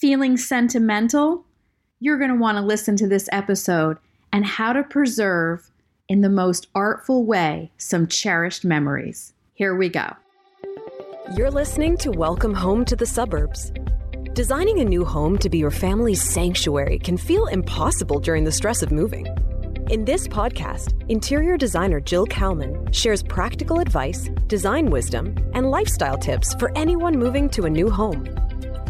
Feeling sentimental? You're going to want to listen to this episode and how to preserve, in the most artful way, some cherished memories. Here we go. You're listening to Welcome Home to the Suburbs. Designing a new home to be your family's sanctuary can feel impossible during the stress of moving. In this podcast, interior designer Jill Kalman shares practical advice, design wisdom, and lifestyle tips for anyone moving to a new home.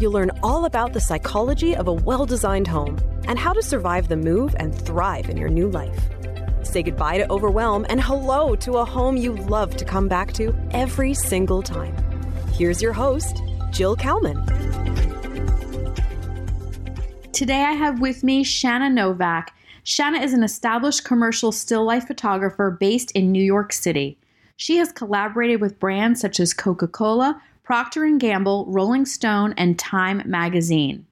You'll learn all about the psychology of a well designed home and how to survive the move and thrive in your new life. Say goodbye to overwhelm and hello to a home you love to come back to every single time. Here's your host, Jill Kalman. Today I have with me Shana Novak Shana is an established commercial still life photographer based in New York City. She has collaborated with brands such as Coca-Cola, Procter & Gamble, Rolling Stone, and Time magazine.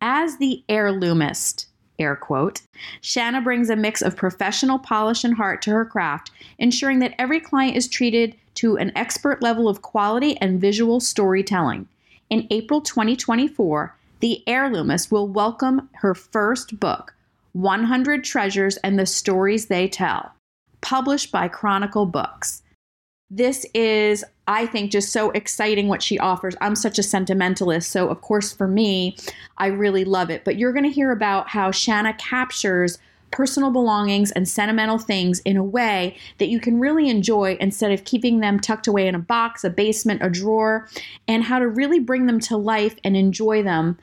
As the heirloomist, air quote, Shana brings a mix of professional polish and heart to her craft, ensuring that every client is treated to an expert level of quality and visual storytelling. In April 2024, the heirloomist will welcome her first book, 100 Treasures and the Stories They Tell, published by Chronicle Books. This is, I think, just so exciting what she offers. I'm such a sentimentalist, so of course, for me, I really love it. But you're going to hear about how Shana captures personal belongings and sentimental things in a way that you can really enjoy instead of keeping them tucked away in a box, a basement, a drawer, and how to really bring them to life and enjoy them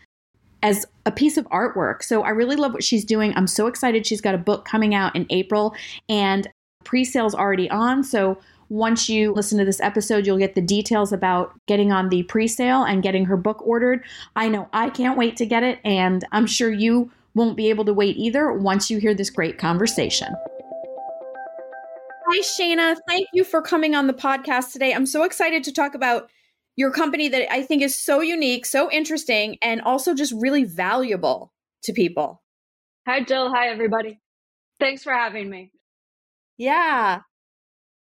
as a piece of artwork. So I really love what she's doing. I'm so excited. She's got a book coming out in April and pre-sales already on. So once you listen to this episode, you'll get the details about getting on the pre-sale and getting her book ordered. I know I can't wait to get it and I'm sure you won't be able to wait either once you hear this great conversation. Hi, Shana. Thank you for coming on the podcast today. I'm so excited to talk about your company that I think is so unique, so interesting, and also just really valuable to people. Hi, Jill. Hi, everybody. Thanks for having me. Yeah.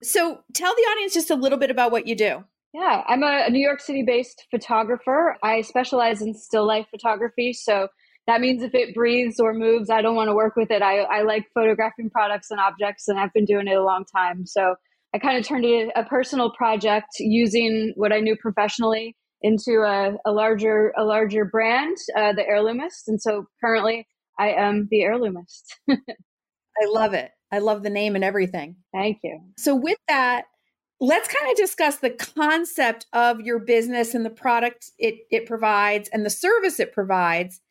So tell the audience just a little bit about what you do. Yeah, I'm a New York City based photographer. I specialize in still life photography. So that means if it breathes or moves, I don't want to work with it. I, I like photographing products and objects, and I've been doing it a long time. So I kind of turned it a personal project using what I knew professionally into a, a larger a larger brand, uh, the Heirloomist. And so currently, I am the Heirloomist. I love it. I love the name and everything. Thank you. So with that, let's kind of discuss the concept of your business and the product it it provides and the service it provides,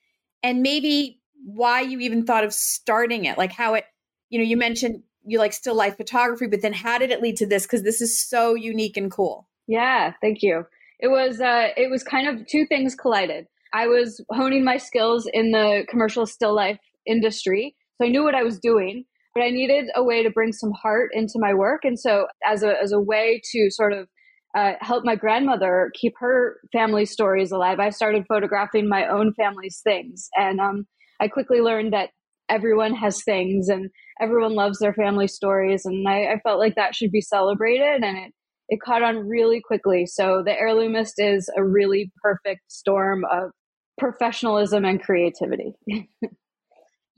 and maybe why you even thought of starting it. Like how it, you know, you mentioned you like still life photography, but then how did it lead to this? Because this is so unique and cool. Yeah, thank you. It was uh, it was kind of two things collided. I was honing my skills in the commercial still life industry, so I knew what I was doing, but I needed a way to bring some heart into my work. And so, as a as a way to sort of uh, help my grandmother keep her family stories alive, I started photographing my own family's things, and um, I quickly learned that everyone has things and everyone loves their family stories. And I, I, felt like that should be celebrated and it it caught on really quickly. So the heirloomist is a really perfect storm of professionalism and creativity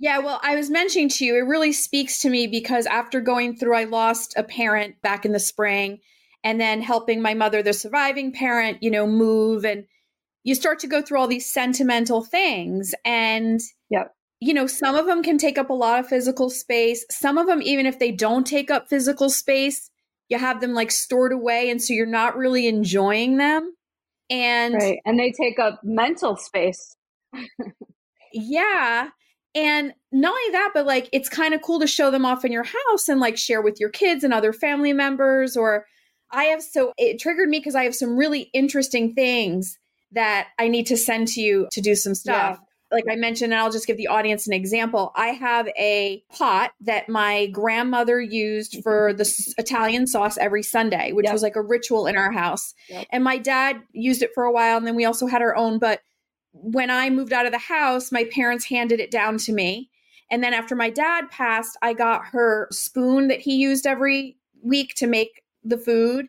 yeah well i was mentioning to you it really speaks to me because after going through i lost a parent back in the spring and then helping my mother the surviving parent you know move and you start to go through all these sentimental things and yep you know, some of them can take up a lot of physical space. Some of them, even if they don't take up physical space, you have them like stored away. And so you're not really enjoying them. And, right. and they take up mental space. yeah. And not only that, but like it's kind of cool to show them off in your house and like share with your kids and other family members. Or I have so it triggered me because I have some really interesting things that I need to send to you to do some stuff. Yeah like I mentioned, and I'll just give the audience an example. I have a pot that my grandmother used for mm-hmm. the Italian sauce every Sunday, which yep. was like a ritual in our house. Yep. And my dad used it for a while, and then we also had our own. But when I moved out of the house, my parents handed it down to me. And then after my dad passed, I got her spoon that he used every week to make the food.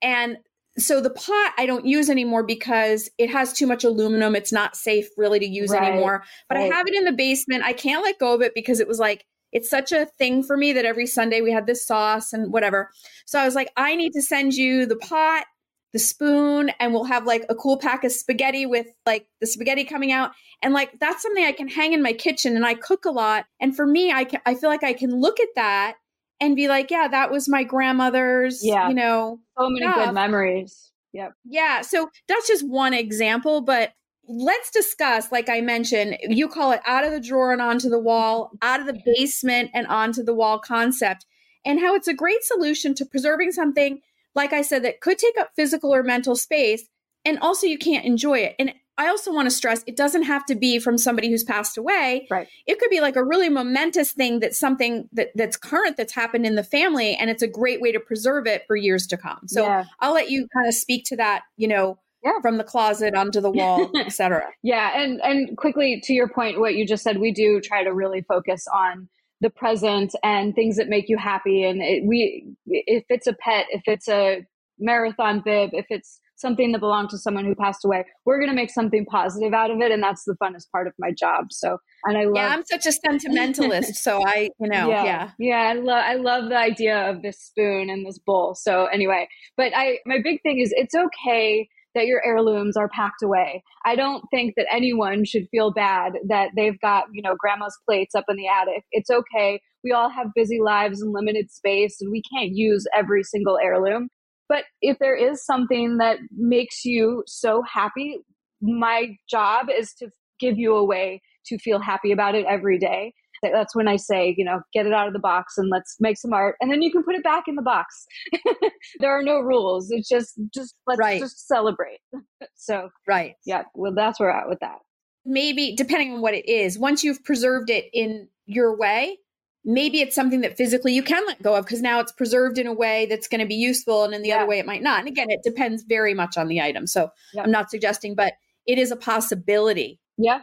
And so the pot I don't use anymore because it has too much aluminum. It's not safe really to use right. anymore. But right. I have it in the basement. I can't let go of it because it was like it's such a thing for me that every Sunday we had this sauce and whatever. So I was like, I need to send you the pot, the spoon, and we'll have like a cool pack of spaghetti with like the spaghetti coming out. And like that's something I can hang in my kitchen and I cook a lot. And for me, I can I feel like I can look at that and be like, yeah, that was my grandmother's, yeah. you know. So many stuff. good memories. Yep. Yeah. So that's just one example, but let's discuss, like I mentioned, you call it out of the drawer and onto the wall, out of the basement and onto the wall concept, and how it's a great solution to preserving something, like I said, that could take up physical or mental space. And also, you can't enjoy it. And I also want to stress it doesn't have to be from somebody who's passed away. Right. It could be like a really momentous thing that's something that, that's current that's happened in the family and it's a great way to preserve it for years to come. So yeah. I'll let you kind of speak to that, you know, yeah. from the closet onto the wall, etc. Yeah, and and quickly to your point what you just said, we do try to really focus on the present and things that make you happy and it, we if it's a pet, if it's a marathon bib, if it's something that belonged to someone who passed away. We're going to make something positive out of it. And that's the funnest part of my job. So, and I love. Yeah, I'm such a sentimentalist. so I, you know, yeah. Yeah, yeah I, love I love the idea of this spoon and this bowl. So anyway, but I, my big thing is it's okay that your heirlooms are packed away. I don't think that anyone should feel bad that they've got, you know, grandma's plates up in the attic. It's okay. We all have busy lives and limited space and we can't use every single heirloom. But if there is something that makes you so happy, my job is to give you a way to feel happy about it every day. That's when I say, you know, get it out of the box and let's make some art, and then you can put it back in the box. there are no rules. It's just, just let's right. just celebrate. so, right, yeah. Well, that's where we're at with that. Maybe depending on what it is, once you've preserved it in your way, maybe it's something that physically you can let go of because now it's preserved in a way that's going to be useful and in the yeah. other way it might not and again it depends very much on the item so i'm not suggesting but it is a possibility yeah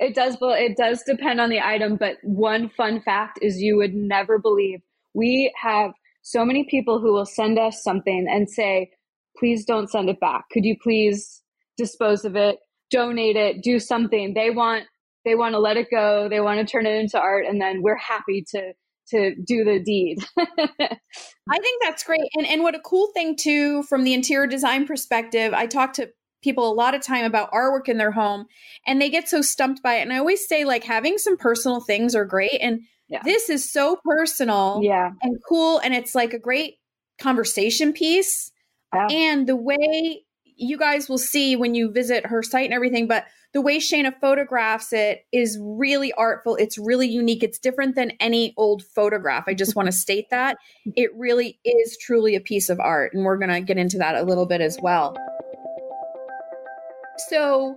it does but it does depend on the item but one fun fact is you would never believe. We have so many people who will send us something and say please don't send it back. Could you please dispose of it donate it do something? They want they want to let it go they want to turn it into art and then we're happy to to do the deed. I think that's great and and what a cool thing too from the interior design perspective i talked to people a lot of time about artwork in their home and they get so stumped by it and i always say like having some personal things are great and yeah. this is so personal yeah. and cool and it's like a great conversation piece yeah. and the way you guys will see when you visit her site and everything but the way Shana photographs it is really artful. It's really unique. It's different than any old photograph. I just want to state that. It really is truly a piece of art. And we're going to get into that a little bit as well. So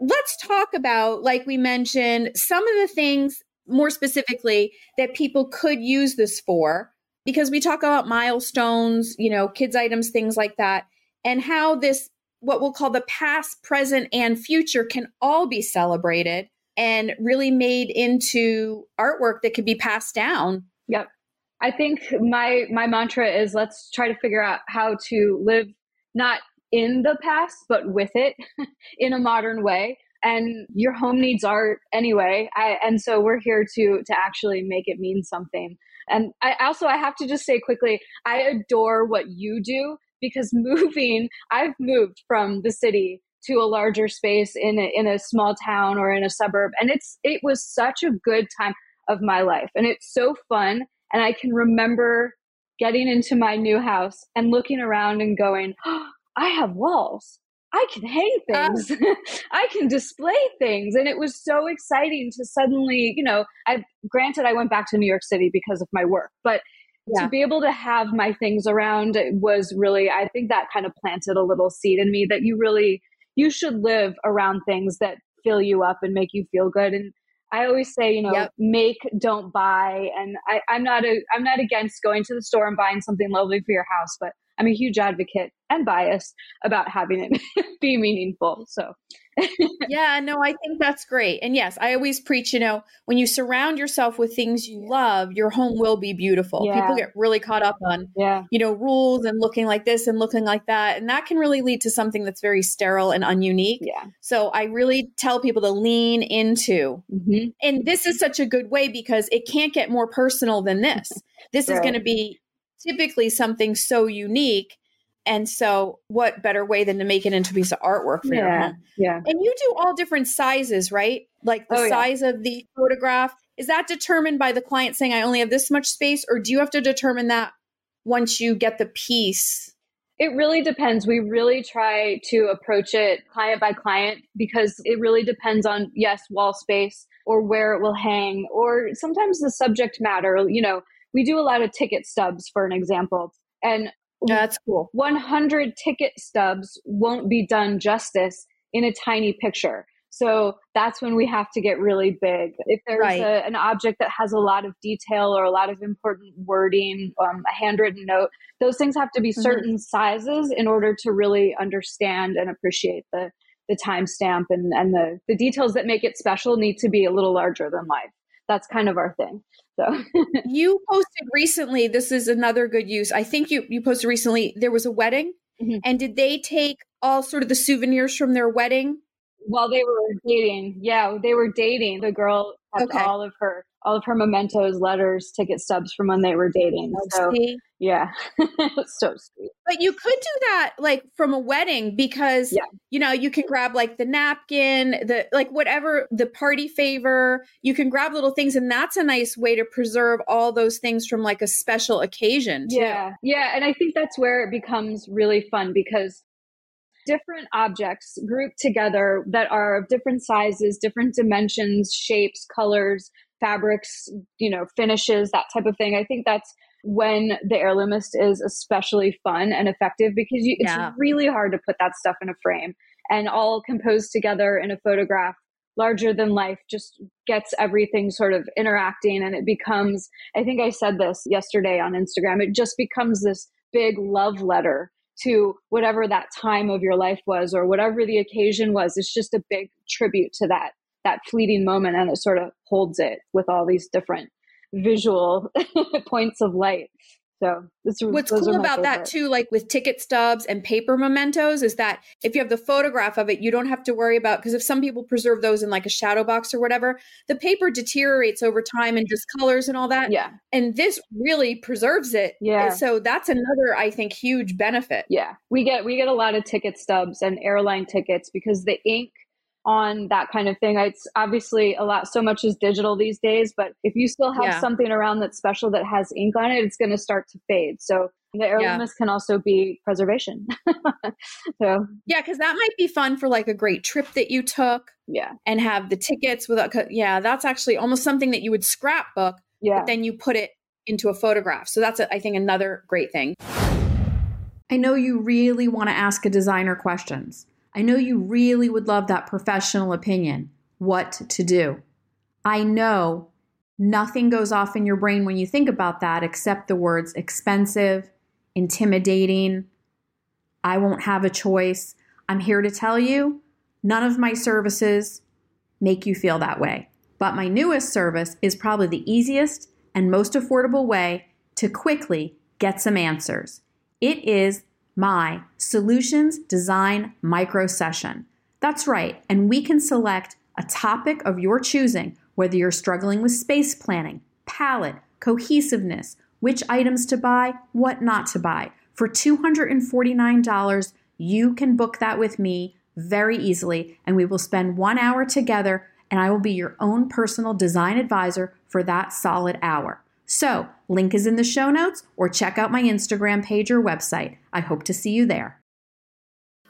let's talk about, like we mentioned, some of the things more specifically that people could use this for because we talk about milestones, you know, kids' items, things like that, and how this what we'll call the past, present, and future can all be celebrated and really made into artwork that could be passed down. Yep. I think my my mantra is let's try to figure out how to live not in the past but with it in a modern way. And your home needs art anyway. I, and so we're here to to actually make it mean something. And i also i have to just say quickly i adore what you do because moving, I've moved from the city to a larger space in a, in a small town or in a suburb. And it's it was such a good time of my life. And it's so fun. And I can remember getting into my new house and looking around and going, oh, I have walls. I can hang ah. things. I can display things. And it was so exciting to suddenly, you know, I granted I went back to New York City because of my work, but yeah. to be able to have my things around was really i think that kind of planted a little seed in me that you really you should live around things that fill you up and make you feel good and i always say you know yep. make don't buy and I, i'm not a i'm not against going to the store and buying something lovely for your house but I'm a huge advocate and biased about having it be meaningful. So, yeah, no, I think that's great. And yes, I always preach, you know, when you surround yourself with things you love, your home will be beautiful. Yeah. People get really caught up on, yeah. you know, rules and looking like this and looking like that. And that can really lead to something that's very sterile and ununique. Yeah. So I really tell people to lean into, mm-hmm. and this is such a good way because it can't get more personal than this. This right. is going to be typically something so unique and so, what better way than to make it into a piece of artwork for yeah, your home? Yeah. And you do all different sizes, right? Like the oh, size yeah. of the photograph. Is that determined by the client saying, I only have this much space? Or do you have to determine that once you get the piece? It really depends. We really try to approach it client by client because it really depends on, yes, wall space or where it will hang, or sometimes the subject matter. You know, we do a lot of ticket stubs, for an example. And that's cool. 100 ticket stubs won't be done justice in a tiny picture. So that's when we have to get really big. If there's right. a, an object that has a lot of detail or a lot of important wording, um, a handwritten note, those things have to be mm-hmm. certain mm-hmm. sizes in order to really understand and appreciate the the timestamp and, and the, the details that make it special need to be a little larger than life. That's kind of our thing. So you posted recently, this is another good use. I think you you posted recently there was a wedding mm-hmm. and did they take all sort of the souvenirs from their wedding while they were dating? Yeah, they were dating. The girl had okay. all of her all of her mementos, letters, ticket stubs from when they were dating. Oh, so see? Yeah, so sweet. But you could do that like from a wedding because yeah. you know you can grab like the napkin, the like whatever the party favor. You can grab little things, and that's a nice way to preserve all those things from like a special occasion. Too. Yeah, yeah, and I think that's where it becomes really fun because different objects grouped together that are of different sizes, different dimensions, shapes, colors, fabrics, you know, finishes, that type of thing. I think that's when the heirloomist is especially fun and effective because you, it's yeah. really hard to put that stuff in a frame and all composed together in a photograph larger than life just gets everything sort of interacting and it becomes i think i said this yesterday on instagram it just becomes this big love letter to whatever that time of your life was or whatever the occasion was it's just a big tribute to that that fleeting moment and it sort of holds it with all these different visual points of light. So this, what's cool about favorite. that too, like with ticket stubs and paper mementos, is that if you have the photograph of it, you don't have to worry about because if some people preserve those in like a shadow box or whatever, the paper deteriorates over time and discolors and all that. Yeah. And this really preserves it. Yeah. And so that's another, I think, huge benefit. Yeah. We get we get a lot of ticket stubs and airline tickets because the ink on that kind of thing. It's obviously a lot, so much is digital these days, but if you still have yeah. something around that's special that has ink on it, it's going to start to fade. So the heirloomist yeah. can also be preservation. so yeah, because that might be fun for like a great trip that you took. Yeah, and have the tickets without. Yeah, that's actually almost something that you would scrapbook. Yeah, but then you put it into a photograph. So that's a, I think another great thing. I know you really want to ask a designer questions. I know you really would love that professional opinion. What to do. I know nothing goes off in your brain when you think about that except the words expensive, intimidating, I won't have a choice. I'm here to tell you none of my services make you feel that way. But my newest service is probably the easiest and most affordable way to quickly get some answers. It is my Solutions Design Micro Session. That's right, and we can select a topic of your choosing, whether you're struggling with space planning, palette, cohesiveness, which items to buy, what not to buy. For $249, you can book that with me very easily, and we will spend one hour together, and I will be your own personal design advisor for that solid hour. So, link is in the show notes or check out my Instagram page or website. I hope to see you there.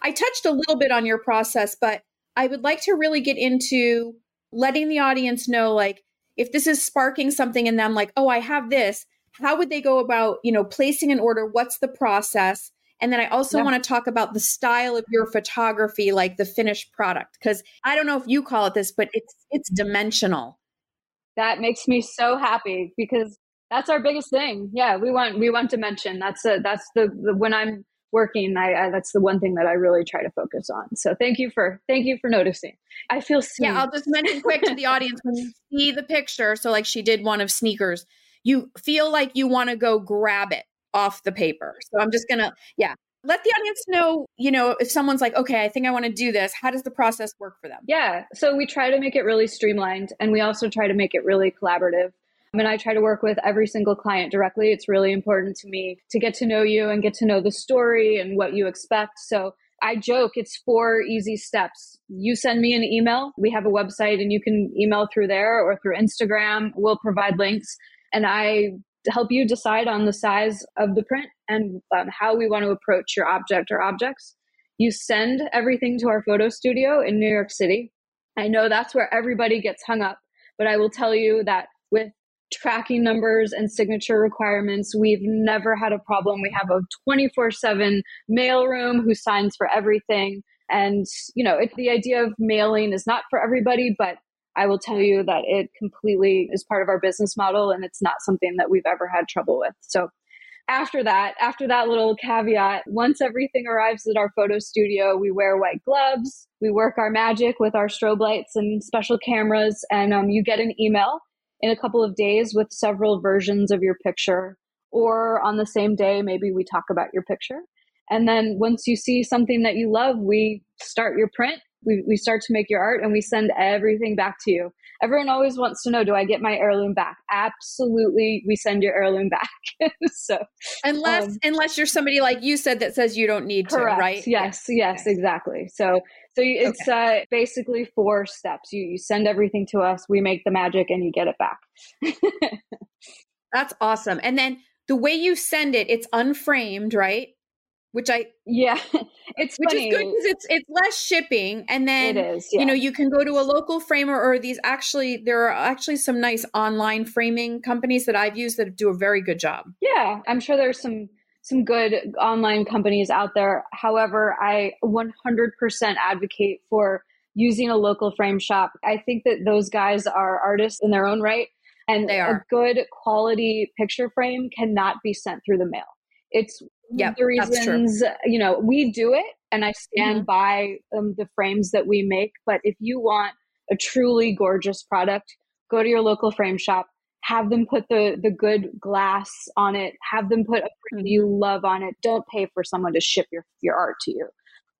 I touched a little bit on your process, but I would like to really get into letting the audience know like if this is sparking something in them like, "Oh, I have this." How would they go about, you know, placing an order? What's the process? And then I also yeah. want to talk about the style of your photography, like the finished product, because I don't know if you call it this, but it's it's dimensional. That makes me so happy because that's our biggest thing. Yeah, we want we want dimension. That's a, that's the, the when I'm working, I, I, that's the one thing that I really try to focus on. So thank you for thank you for noticing. I feel seen. yeah. I'll just mention quick to the audience when you see the picture. So like she did one of sneakers, you feel like you want to go grab it off the paper. So I'm just gonna yeah let the audience know, you know, if someone's like, okay, I think I want to do this, how does the process work for them? Yeah. So we try to make it really streamlined and we also try to make it really collaborative. Mean, I try to work with every single client directly. It's really important to me to get to know you and get to know the story and what you expect. So I joke it's four easy steps. You send me an email. We have a website and you can email through there or through Instagram. We'll provide links. And I help you decide on the size of the print and um, how we want to approach your object or objects. You send everything to our photo studio in New York City. I know that's where everybody gets hung up, but I will tell you that tracking numbers and signature requirements, we've never had a problem. We have a 24 7 mailroom who signs for everything. And, you know, it, the idea of mailing is not for everybody, but I will tell you that it completely is part of our business model and it's not something that we've ever had trouble with. So after that, after that little caveat, once everything arrives at our photo studio, we wear white gloves, we work our magic with our strobe lights and special cameras, and um, you get an email in a couple of days with several versions of your picture. Or on the same day, maybe we talk about your picture. And then once you see something that you love, we start your print we, we start to make your art and we send everything back to you. Everyone always wants to know, do I get my heirloom back? Absolutely, we send your heirloom back. so unless um, unless you're somebody like you said that says you don't need correct. to, right? Yes, yes, exactly. So so it's okay. uh, basically four steps. You you send everything to us, we make the magic, and you get it back. That's awesome. And then the way you send it, it's unframed, right? which I yeah, it's which funny. is good because it's it's less shipping, and then it is, yeah. you know you can go to a local framer or these actually there are actually some nice online framing companies that I've used that do a very good job. Yeah, I'm sure there's some some good online companies out there. However, I 100% advocate for using a local frame shop. I think that those guys are artists in their own right, and they are. a good quality picture frame cannot be sent through the mail. It's yeah, the reasons you know we do it, and I stand mm-hmm. by um, the frames that we make. But if you want a truly gorgeous product, go to your local frame shop. Have them put the the good glass on it. Have them put a frame mm-hmm. you love on it. Don't pay for someone to ship your your art to you.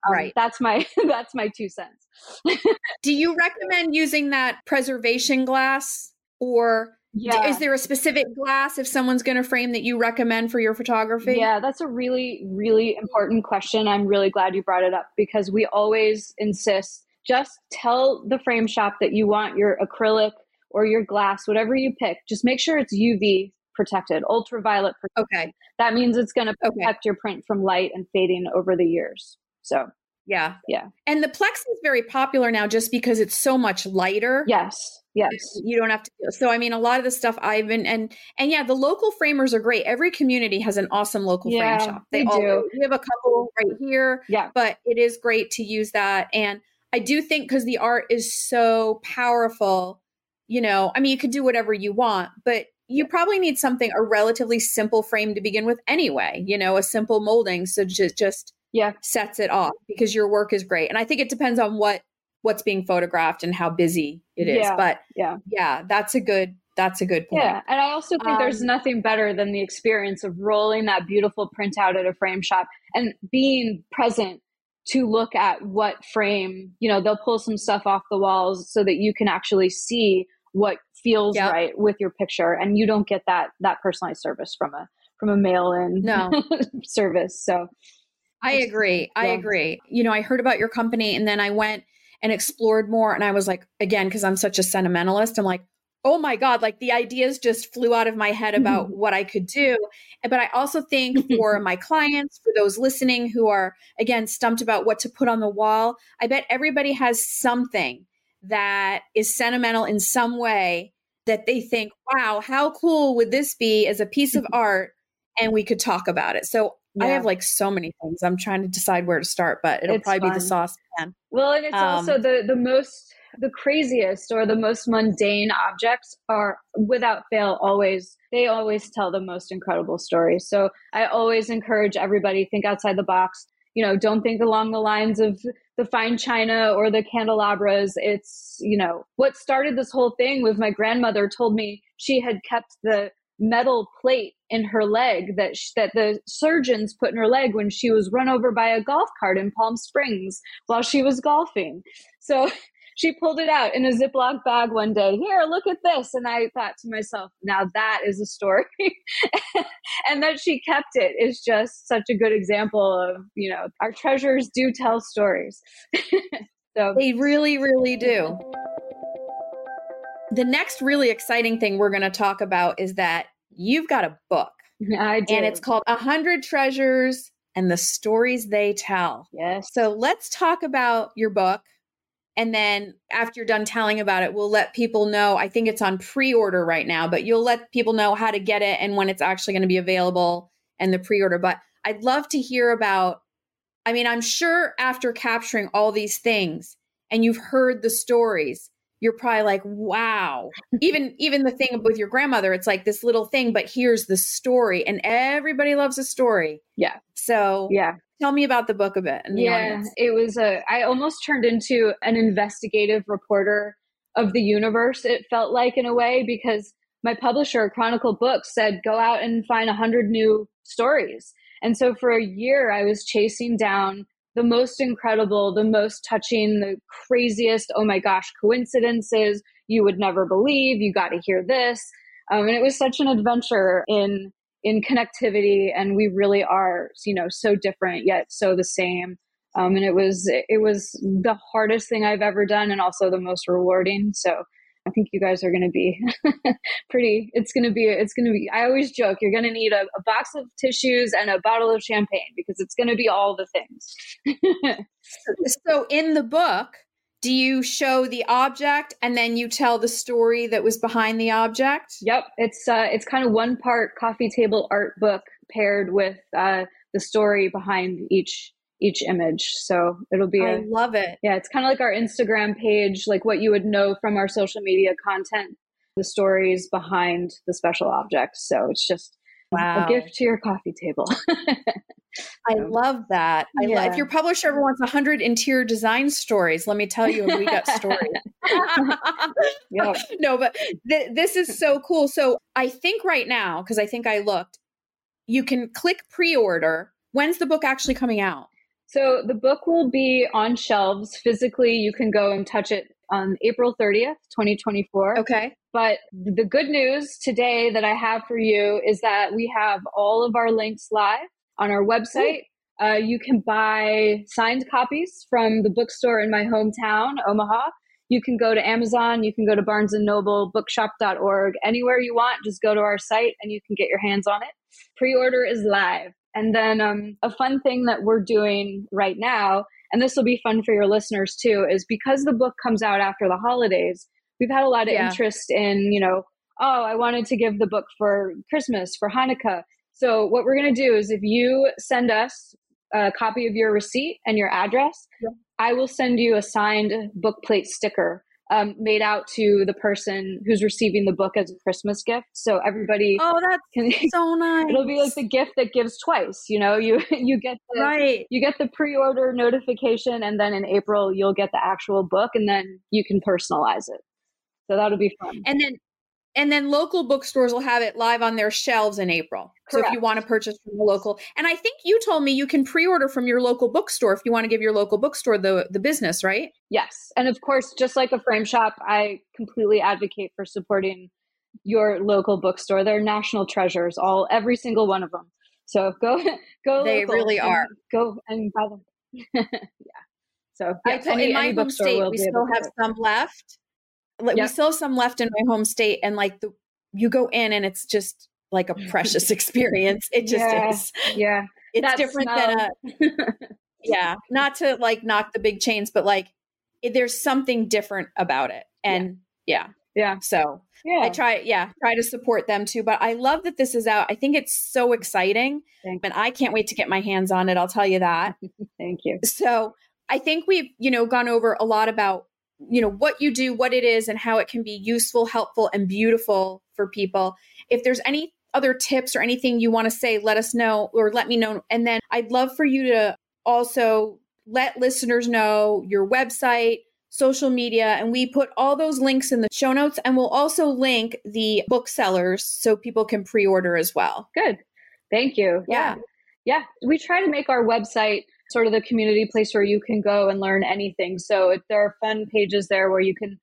Um, right. That's my that's my two cents. Do you recommend using that preservation glass or yeah. Is there a specific glass if someone's going to frame that you recommend for your photography? Yeah, that's a really, really important question. I'm really glad you brought it up because we always insist just tell the frame shop that you want your acrylic or your glass, whatever you pick, just make sure it's UV protected, ultraviolet protected. Okay. That means it's going to protect okay. your print from light and fading over the years. So, yeah. Yeah. And the Plex is very popular now just because it's so much lighter. Yes. Yes. You don't have to. So, I mean, a lot of the stuff I've been, and, and yeah, the local framers are great. Every community has an awesome local yeah, frame shop. They, they all do. We have a couple right here. Yeah. But it is great to use that. And I do think because the art is so powerful, you know, I mean, you could do whatever you want, but you probably need something, a relatively simple frame to begin with anyway, you know, a simple molding. So just, just, yeah. sets it off because your work is great. And i think it depends on what what's being photographed and how busy it is yeah, but yeah. yeah that's a good that's a good point. Yeah and i also think um, there's nothing better than the experience of rolling that beautiful printout at a frame shop and being present to look at what frame you know they'll pull some stuff off the walls so that you can actually see what feels yep. right with your picture and you don't get that that personalized service from a from a mail in no. service so I agree. I agree. You know, I heard about your company and then I went and explored more and I was like again because I'm such a sentimentalist, I'm like, "Oh my god, like the ideas just flew out of my head about mm-hmm. what I could do." But I also think for my clients, for those listening who are again stumped about what to put on the wall, I bet everybody has something that is sentimental in some way that they think, "Wow, how cool would this be as a piece of art?" and we could talk about it. So yeah. I have like so many things. I'm trying to decide where to start, but it'll it's probably fun. be the saucepan. Well, and it's um, also the the most the craziest or the most mundane objects are without fail always they always tell the most incredible stories. So I always encourage everybody think outside the box. You know, don't think along the lines of the fine china or the candelabras. It's, you know, what started this whole thing was my grandmother told me she had kept the metal plate in her leg that sh- that the surgeons put in her leg when she was run over by a golf cart in Palm Springs while she was golfing. So she pulled it out in a Ziploc bag one day. Here, look at this. And I thought to myself, now that is a story. and that she kept it is just such a good example of, you know, our treasures do tell stories. so they really, really do. The next really exciting thing we're going to talk about is that you've got a book. I do. And it's called A Hundred Treasures and the Stories They Tell. Yes. So let's talk about your book. And then after you're done telling about it, we'll let people know. I think it's on pre order right now, but you'll let people know how to get it and when it's actually going to be available and the pre order. But I'd love to hear about. I mean, I'm sure after capturing all these things and you've heard the stories, you're probably like, wow. even even the thing with your grandmother, it's like this little thing, but here's the story, and everybody loves a story. Yeah. So yeah, tell me about the book a bit. yeah, audience. it was a. I almost turned into an investigative reporter of the universe. It felt like in a way because my publisher, Chronicle Books, said go out and find a hundred new stories. And so for a year, I was chasing down the most incredible, the most touching, the craziest, oh my gosh, coincidences you would never believe. You got to hear this. Um, and it was such an adventure in in connectivity and we really are you know so different yet so the same um, and it was it was the hardest thing i've ever done and also the most rewarding so I think you guys are going to be pretty. It's going to be. It's going to be. I always joke you're going to need a, a, box of tissues and a bottle of champagne because it's going to be all the things. so in the book, do you show the object and then you tell the story that was behind the object? Yep, it's uh, it's kind of one part coffee table art book paired with uh, the story behind each each image. So it'll be I love it. Yeah, it's kind of like our Instagram page, like what you would know from our social media content, the stories behind the special objects. So it's just wow. a gift to your coffee table. I love that. I yeah. if your publisher ever wants 100 interior design stories, let me tell you, we got stories. No, but th- this is so cool. So I think right now, because I think I looked, you can click pre order. When's the book actually coming out? So the book will be on shelves physically. You can go and touch it on April 30th, 2024. Okay. But the good news today that I have for you is that we have all of our links live on our website. Uh, you can buy signed copies from the bookstore in my hometown, Omaha. You can go to Amazon, you can go to Barnes and Noble, bookshop.org, anywhere you want. Just go to our site and you can get your hands on it. Pre order is live. And then um, a fun thing that we're doing right now, and this will be fun for your listeners too, is because the book comes out after the holidays, we've had a lot of yeah. interest in, you know, oh, I wanted to give the book for Christmas, for Hanukkah. So what we're going to do is if you send us a copy of your receipt and your address, yeah. I will send you a signed book plate sticker um, made out to the person who's receiving the book as a Christmas gift. So everybody, oh, that's can, so nice. It'll be like the gift that gives twice. You know, you you get the, right. You get the pre-order notification, and then in April you'll get the actual book, and then you can personalize it. So that'll be fun. And then and then local bookstores will have it live on their shelves in April. Correct. So if you want to purchase from the local, and I think you told me you can pre-order from your local bookstore if you want to give your local bookstore the the business, right? Yes, and of course, just like a frame shop, I completely advocate for supporting your local bookstore. They're national treasures, all every single one of them. So go go. They really are. Go and buy them. yeah. So yeah, I, any, in my home state, we still have some left like yep. we still have some left in my home state and like the you go in and it's just like a precious experience it just yeah. is yeah it's that different smell. than a yeah not to like knock the big chains but like it, there's something different about it and yeah yeah, yeah. so yeah. I try, yeah, try to support them too. But I love that this is out. I think it's so exciting, and I can't wait to get my hands on it. I'll tell you that. Thank you. So I think we've, you know, gone over a lot about you know what you do, what it is and how it can be useful, helpful and beautiful for people. If there's any other tips or anything you want to say, let us know or let me know. And then I'd love for you to also let listeners know your website, social media, and we put all those links in the show notes. And we'll also link the booksellers so people can pre order as well. Good. Thank you. Yeah. yeah. We try to make our website sort of the community place where you can go and learn anything. So there are fun pages there where you can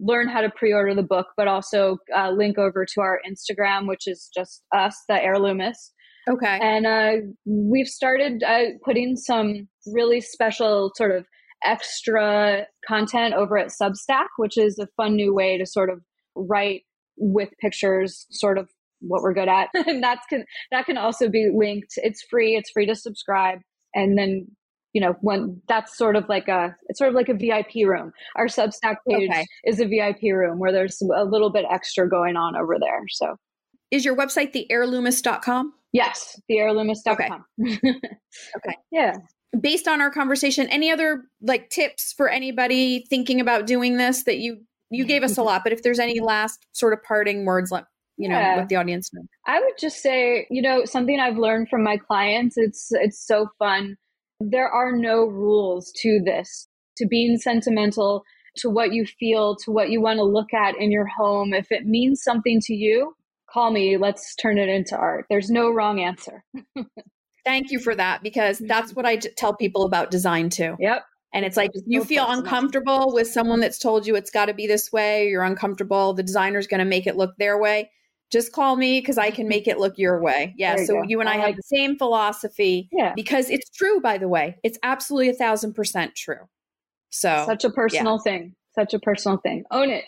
learn how to pre-order the book, but also uh, link over to our Instagram, which is just us, the Heirloomist. Okay. And uh, we've started uh, putting some really special sort of extra content over at Substack, which is a fun new way to sort of write with pictures, sort of what we're good at. and that's can that can also be linked. It's free. It's free to subscribe. And then you know when that's sort of like a it's sort of like a vip room. Our substack page okay. is a vip room where there's a little bit extra going on over there so. Is your website the heirloomist.com yes the heirloomist.com okay. okay. Yeah. Based on our conversation any other like tips for anybody thinking about doing this that you you gave us a lot but if there's any last sort of parting words let you know yeah. let the audience know i would just say you know something i've learned from my clients it's it's so fun there are no rules to this, to being sentimental, to what you feel, to what you want to look at in your home. If it means something to you, call me. Let's turn it into art. There's no wrong answer. Thank you for that because that's mm-hmm. what I tell people about design too. Yep. And it's like you feel uncomfortable with someone that's told you it's got to be this way, you're uncomfortable, the designer's going to make it look their way just call me because I can make it look your way. Yeah. You so go. you and I, I have the same philosophy. Yeah. Because it's true, by the way. It's absolutely a thousand percent true. So such a personal yeah. thing. Such a personal thing. Own it.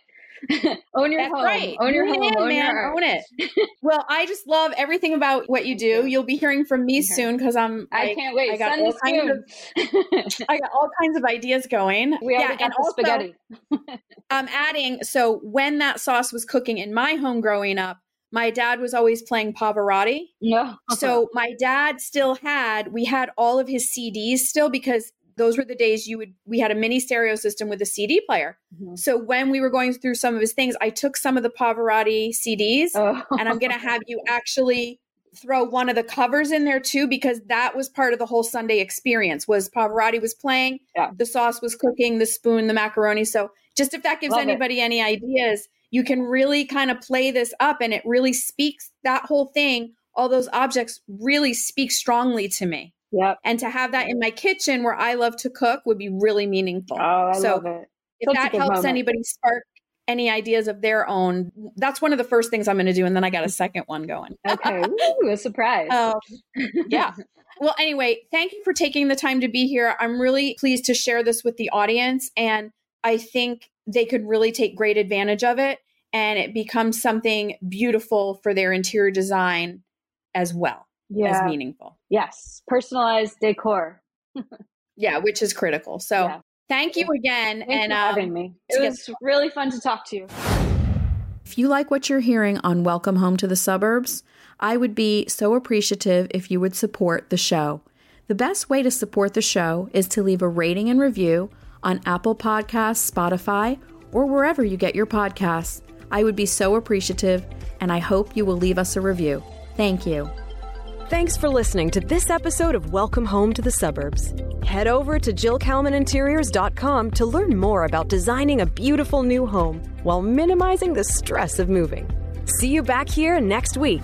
own your That's home. Right. Own your home. own man, your own it. well, I just love everything about what you do. You'll be hearing from me soon because I'm. I, I, can't wait. I got Send all kinds of. I got all kinds of ideas going. We yeah, and also, spaghetti. I'm adding. So when that sauce was cooking in my home growing up, my dad was always playing Pavarotti. No. so my dad still had, we had all of his CDs still because those were the days you would, we had a mini stereo system with a CD player. Mm-hmm. So when we were going through some of his things, I took some of the Pavarotti CDs oh. and I'm going to have you actually throw one of the covers in there too because that was part of the whole Sunday experience was Pavarotti was playing, yeah. the sauce was cooking, the spoon, the macaroni. So just if that gives Love anybody it. any ideas, you can really kind of play this up and it really speaks that whole thing all those objects really speak strongly to me Yep. And to have that in my kitchen where I love to cook would be really meaningful. Oh, I so love it. If that helps moment. anybody spark any ideas of their own, that's one of the first things I'm going to do. And then I got a second one going. okay. Ooh, a surprise. Um, yeah. Well, anyway, thank you for taking the time to be here. I'm really pleased to share this with the audience. And I think they could really take great advantage of it and it becomes something beautiful for their interior design as well yeah. as meaningful. Yes, personalized decor. yeah, which is critical. So yeah. thank you again Thanks and for um, having me. It was really fun to talk to you. If you like what you're hearing on Welcome Home to the Suburbs, I would be so appreciative if you would support the show. The best way to support the show is to leave a rating and review on Apple Podcasts, Spotify, or wherever you get your podcasts. I would be so appreciative, and I hope you will leave us a review. Thank you. Thanks for listening to this episode of Welcome Home to the Suburbs. Head over to JillKalmanInteriors.com to learn more about designing a beautiful new home while minimizing the stress of moving. See you back here next week.